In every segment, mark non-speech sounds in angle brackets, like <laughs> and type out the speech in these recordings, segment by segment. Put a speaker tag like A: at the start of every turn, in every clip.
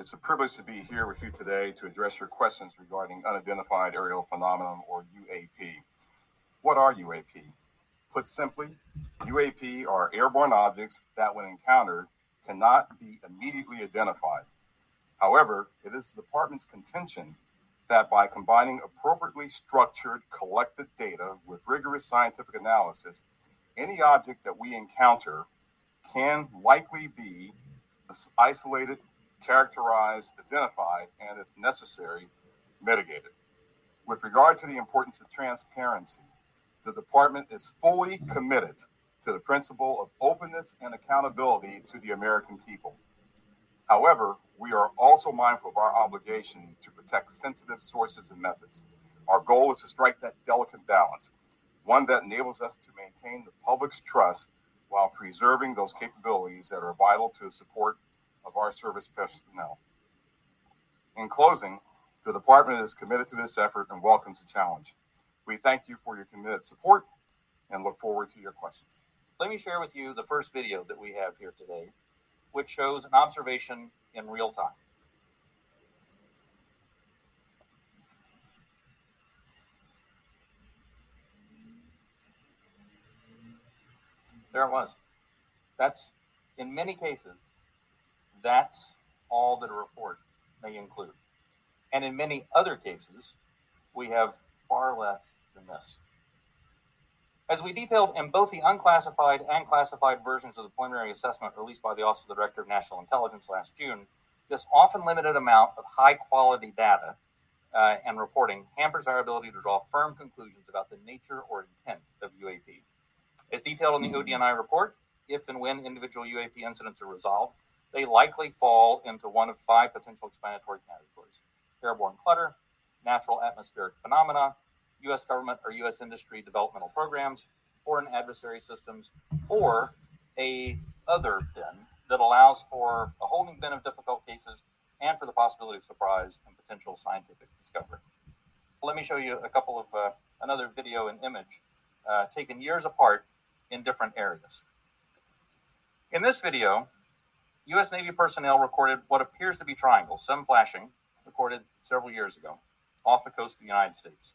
A: It's a privilege to be here with you today to address your questions regarding unidentified aerial phenomenon or UAP. What are UAP? Put simply, UAP are airborne objects that, when encountered, cannot be immediately identified. However, it is the department's contention that by combining appropriately structured collected data with rigorous scientific analysis, any object that we encounter can likely be isolated, characterized, identified, and if necessary, mitigated. With regard to the importance of transparency, the department is fully committed to the principle of openness and accountability to the American people. However, we are also mindful of our obligation to protect sensitive sources and methods. Our goal is to strike that delicate balance, one that enables us to maintain the public's trust while preserving those capabilities that are vital to the support of our service personnel. In closing, the department is committed to this effort and welcomes the challenge. We thank you for your committed support and look forward to your questions.
B: Let me share with you the first video that we have here today, which shows an observation in real time. There it was. That's, in many cases, that's all that a report may include. And in many other cases, we have far less than this. As we detailed in both the unclassified and classified versions of the preliminary assessment released by the Office of the Director of National Intelligence last June, this often limited amount of high quality data uh, and reporting hampers our ability to draw firm conclusions about the nature or intent of UAP. As detailed in the ODNI report, if and when individual UAP incidents are resolved, they likely fall into one of five potential explanatory categories airborne clutter, natural atmospheric phenomena, U.S. government or U.S. industry developmental programs, foreign adversary systems, or a other bin that allows for a holding bin of difficult cases and for the possibility of surprise and potential scientific discovery. Let me show you a couple of uh, another video and image uh, taken years apart in different areas. In this video, U.S. Navy personnel recorded what appears to be triangles, some flashing, recorded several years ago, off the coast of the United States.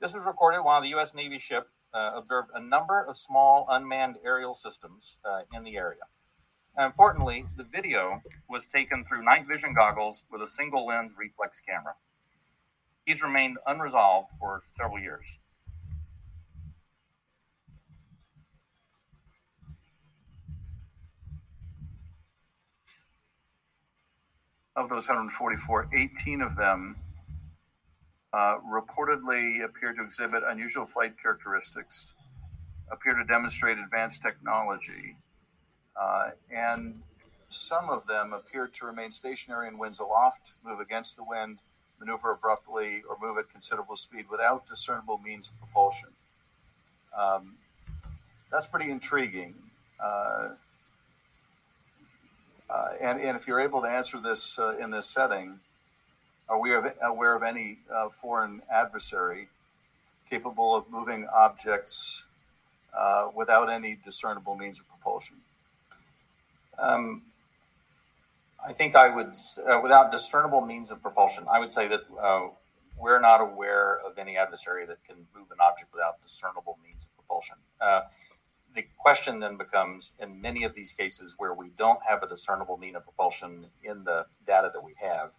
B: This was recorded while the U.S. Navy ship uh, observed a number of small unmanned aerial systems uh, in the area. And importantly, the video was taken through night vision goggles with a single lens reflex camera. These remained unresolved for several years.
C: Of those 144, 18 of them uh, reportedly appear to exhibit unusual flight characteristics, appear to demonstrate advanced technology, uh, and some of them appear to remain stationary in winds aloft, move against the wind, maneuver abruptly, or move at considerable speed without discernible means of propulsion. Um, that's pretty intriguing. Uh, uh, and, and if you're able to answer this uh, in this setting, are we aware of any uh, foreign adversary capable of moving objects uh, without any discernible means of propulsion?
B: Um, I think I would, uh, without discernible means of propulsion, I would say that uh, we're not aware of any adversary that can move an object without discernible means of propulsion. The question then becomes in many of these cases where we don't have a discernible mean of propulsion in the data that we have,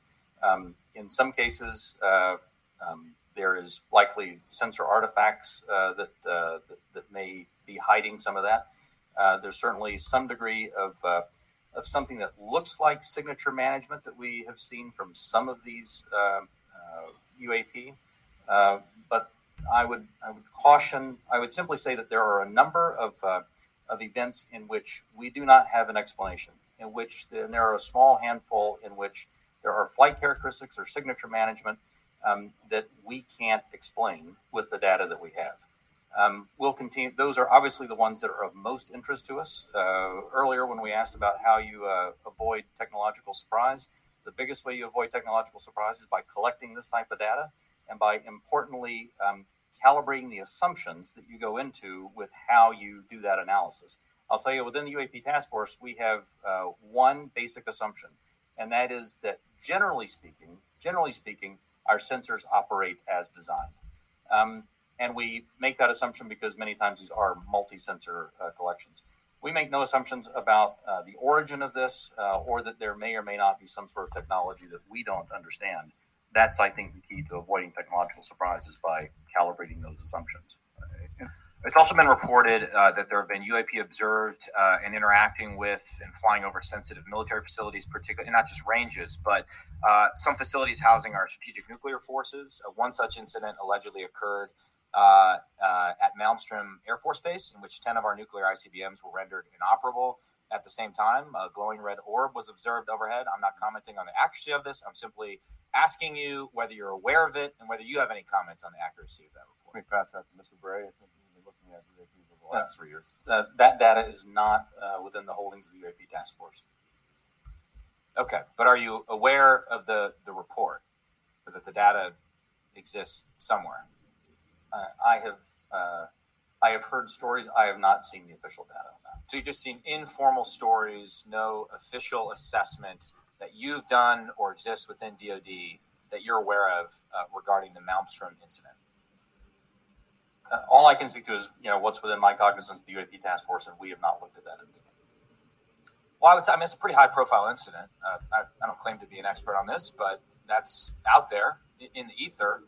B: um, in some cases, uh, um, there is likely sensor artifacts uh, that, uh, that, that may be hiding some of that. Uh, there's certainly some degree of uh, of something that looks like signature management that we have seen from some of these UAP, uh, but I would I would caution. I would simply say that there are a number of of events in which we do not have an explanation. In which and there are a small handful in which there are flight characteristics or signature management um, that we can't explain with the data that we have. Um, we'll continue. Those are obviously the ones that are of most interest to us. Uh, earlier, when we asked about how you uh, avoid technological surprise, the biggest way you avoid technological surprise is by collecting this type of data and by importantly um, calibrating the assumptions that you go into with how you do that analysis. I'll tell you, within the UAP task force, we have uh, one basic assumption, and that is that generally speaking, generally speaking, our sensors operate as designed. Um, and we make that assumption because many times these are multi-sensor uh, collections. We make no assumptions about uh, the origin of this uh, or that there may or may not be some sort of technology that we don't understand. That's, I think, the key to avoiding technological surprises by calibrating those assumptions.
D: It's also been reported uh, that there have been UAP observed uh, and interacting with and flying over sensitive military facilities, particularly not just ranges, but uh, some facilities housing our strategic nuclear forces. Uh, one such incident allegedly occurred uh, uh, at Malmstrom Air Force Base, in which 10 of our nuclear ICBMs were rendered inoperable. At the same time, a glowing red orb was observed overhead. I'm not commenting on the accuracy of this. I'm simply asking you whether you're aware of it and whether you have any comment on the accuracy of that report.
A: Let me pass that to Mr. Bray. I think we've been looking at UAPs over the last three years.
B: Uh, that data is not uh, within the holdings of the UAP task force.
D: Okay, but are you aware of the, the report or that the data exists somewhere?
B: Uh, I have uh, I have heard stories. I have not seen the official data on that.
D: So you've just seen informal stories, no official assessment that you've done or exists within DoD that you're aware of uh, regarding the Malmstrom incident.
B: Uh, all I can speak to is you know what's within my cognizance, the UAP task force, and we have not looked at that incident.
D: Well, I would say I mean it's a pretty high profile incident. Uh, I, I, don't claim to be an expert on this, but that's out there in the ether.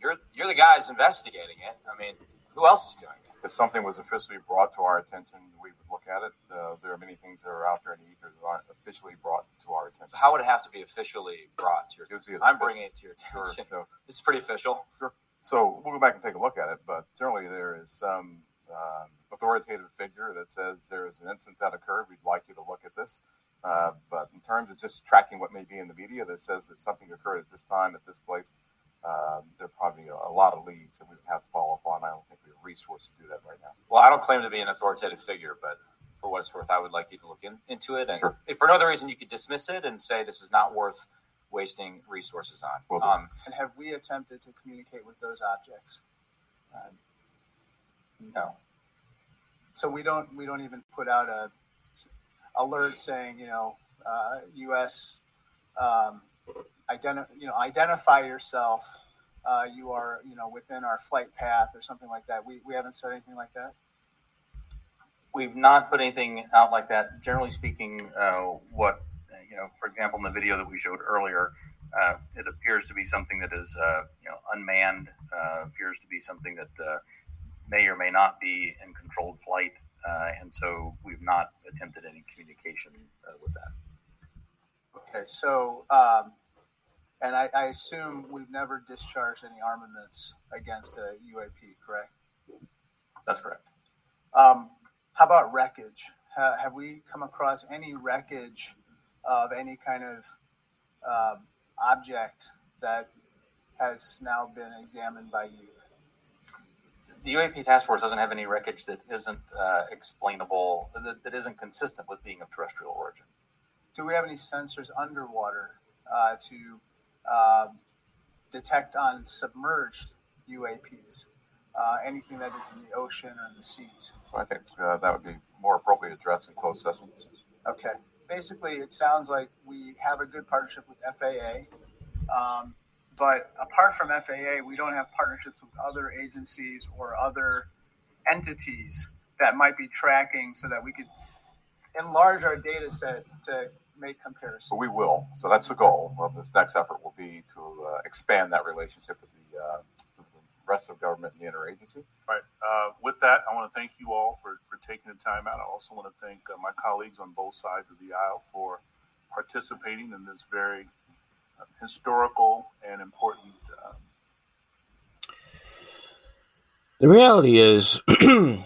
D: You're you're the guys investigating it. I mean, who else is doing it?
A: If something was officially brought to our attention, we would look at it. Uh, there are many things that are out there in the ether that aren't officially brought to our attention.
D: So how would it have to be officially brought to your attention? I'm bringing it to your attention. Sure, so, <laughs> this is pretty official.
A: Sure. So we'll go back and take a look at it, but generally there is some um, authoritative figure that says there is an incident that occurred. We'd like you to look at this. Uh, but in terms of just tracking what may be in the media that says that something occurred at this time at this place, um, there are probably a, a, lot of leads that we would have to follow up on. I don't think we have resources to do that right now.
D: Well, I don't claim to be an authoritative figure, but for what it's worth, I would like you to look in, into it. And sure. if for no other reason, you could dismiss it and say this is not worth wasting resources on.
E: um, and have we attempted to communicate with those objects?
B: Uh, no.
E: So we don't we don't even put out a alert saying you know uh, U.S. Um, identi- you know identify yourself. Uh, you are you know within our flight path or something like that. We we haven't said anything like that.
B: We've not put anything out like that. Generally speaking, uh, what you know, for example, in the video that we showed earlier, uh, it appears to be something that is, uh, you know, unmanned. Uh, appears to be something that uh, may or may not be in controlled flight, uh, and so we've not attempted any communication uh, with that.
E: Okay, so, um, and I, I, assume we've never discharged any armaments against a UAP, correct?
B: That's correct.
E: Um, how about wreckage? have we come across any wreckage of any kind of um, object that has now been examined by you?
B: The UAP task force doesn't have any wreckage that isn't uh, explainable, that, that isn't consistent with being of terrestrial origin.
E: Do we have any sensors underwater uh, to um, detect on submerged UAPs? Uh, anything that is in the ocean or in the seas.
A: So I think uh, that would be more appropriately addressed in closed sessions.
E: Okay basically, it sounds like we have a good partnership with FAA. Um, but apart from FAA, we don't have partnerships with other agencies or other entities that might be tracking so that we could enlarge our data set to make comparisons.
A: So we will. So that's the goal of this next effort will be to uh, expand that relationship with rest of government and the interagency.
F: Right. Uh, with that, I want to thank you all for, for taking the time out. I also want to thank uh, my colleagues on both sides of the aisle for participating in this very uh, historical and important. Um,
G: the reality is, <clears throat>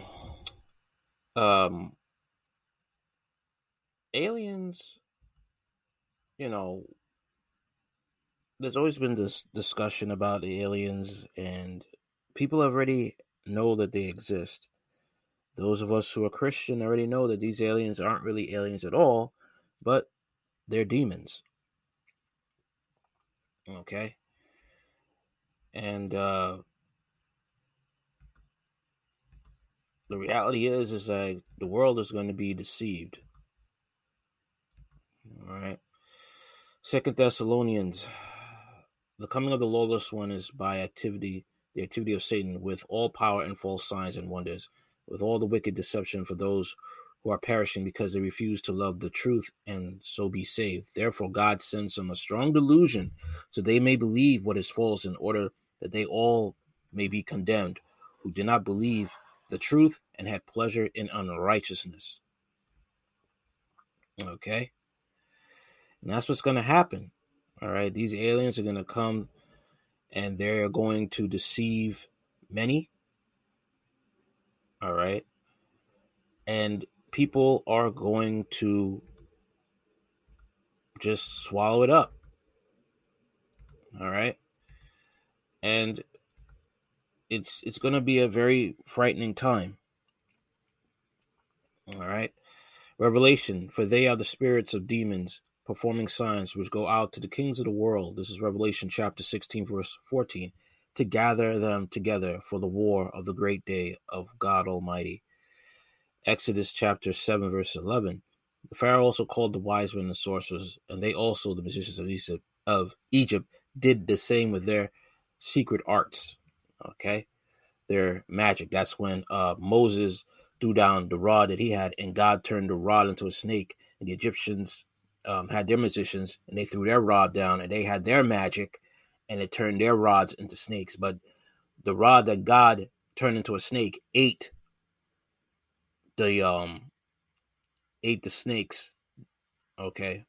G: um, aliens, you know, there's always been this discussion about the aliens, and people already know that they exist. Those of us who are Christian already know that these aliens aren't really aliens at all, but they're demons. Okay? And uh the reality is is that the world is going to be deceived. All right? Second Thessalonians, the coming of the lawless one is by activity, the activity of Satan, with all power and false signs and wonders, with all the wicked deception for those who are perishing because they refuse to love the truth and so be saved. Therefore, God sends them a strong delusion so they may believe what is false in order that they all may be condemned who did not believe the truth and had pleasure in unrighteousness. Okay? And that's what's going to happen. All right? These aliens are going to come and they're going to deceive many. All right? And people are going to just swallow it up. All right? And it's it's going to be a very frightening time. All right. Revelation, for they are the spirits of demons performing signs which go out to the kings of the world. This is Revelation chapter 16, verse 14, to gather them together for the war of the great day of God Almighty. Exodus chapter 7, verse 11. The Pharaoh also called the wise men and sorcerers, and they also, the musicians of Egypt, of Egypt, did the same with their secret arts. Okay, their magic. That's when uh, Moses threw down the rod that he had, and God turned the rod into a snake. And the Egyptians um, had their magicians, and they threw their rod down, and they had their magic, and it turned their rods into snakes. But the rod that God turned into a snake ate the um ate the snakes. Okay,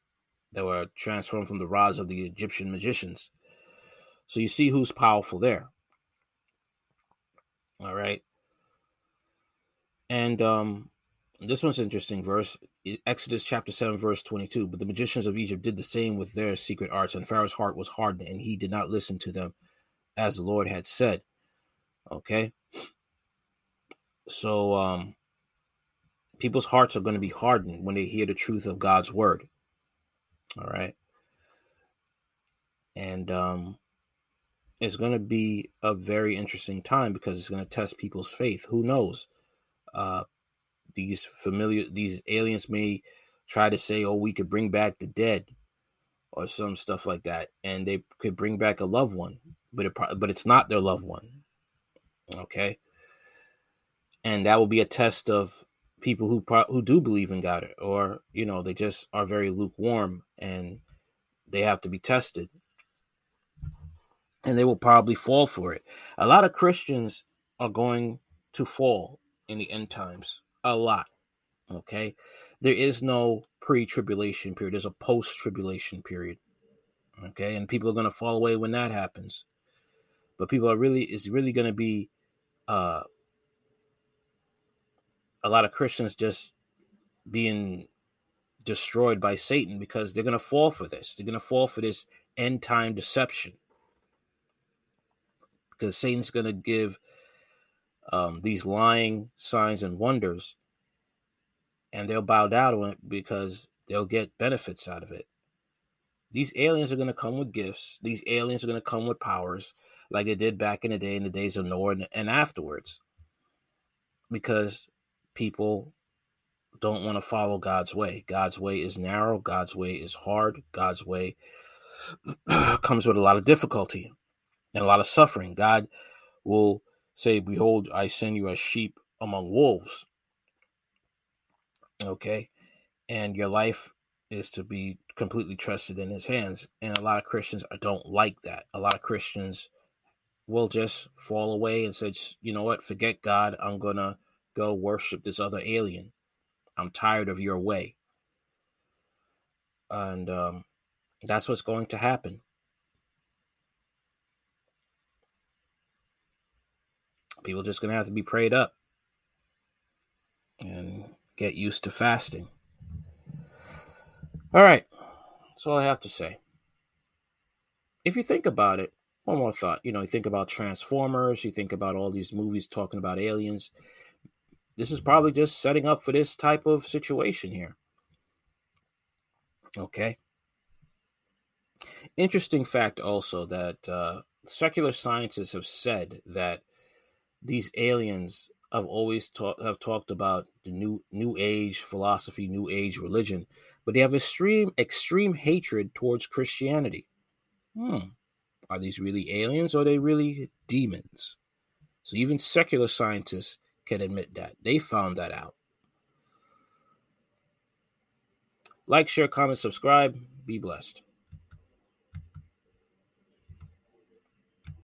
G: that were transformed from the rods of the Egyptian magicians. So you see who's powerful there. All right. And um this one's interesting verse. Exodus chapter 7, verse 22. But the magicians of Egypt did the same with their secret arts, and Pharaoh's heart was hardened, and he did not listen to them as the Lord had said. Okay. So um people's hearts are going to be hardened when they hear the truth of God's word. All right. And um it's going to be a very interesting time because it's going to test people's faith. Who knows? Uh, these familiar, these aliens may try to say, "Oh, we could bring back the dead," or some stuff like that, and they could bring back a loved one, but it but it's not their loved one. Okay, and that will be a test of people who who do believe in God, or you know, they just are very lukewarm, and they have to be tested and they will probably fall for it. A lot of Christians are going to fall in the end times. A lot. Okay. There is no pre tribulation period, there's a post tribulation period. Okay. And people are going to fall away when that happens. But people are really, it's really going to be uh, a lot of Christians just being destroyed by Satan because they're going to fall for this. They're going to fall for this end time deception because Satan's going to give um, these lying signs and wonders, and they'll bow down to it because they'll get benefits out of it. These aliens are going to come with gifts. These aliens are going to come with powers, like they did back in the day, in the days of Noah and, and afterwards, because people don't want to follow God's way. God's way is narrow. God's way is hard. God's way <clears throat> comes with a lot of difficulty and a lot of suffering. God will say, Behold, I send you as sheep among wolves. Okay. And your life is to be completely trusted in his hands. And a lot of Christians don't like that. A lot of Christians will just fall away and say, you know what, forget God. I'm going to go worship this other alien. I'm tired of your way. And um, that's what's going to happen. People just gonna have to be prayed up and get used to fasting. All right, that's all I have to say. If you think about it, one more thought. You know, you think about Transformers, you think about all these movies talking about aliens. This is probably just setting up for this type of situation here. Okay. Interesting fact also that uh, secular scientists have said that these aliens have always talk, have talked about the new new age philosophy, new age religion, but they have extreme extreme hatred towards Christianity. Hmm. Are these really aliens or are they really demons? So even secular scientists can admit that. They found that out. Like, share, comment, subscribe. Be blessed.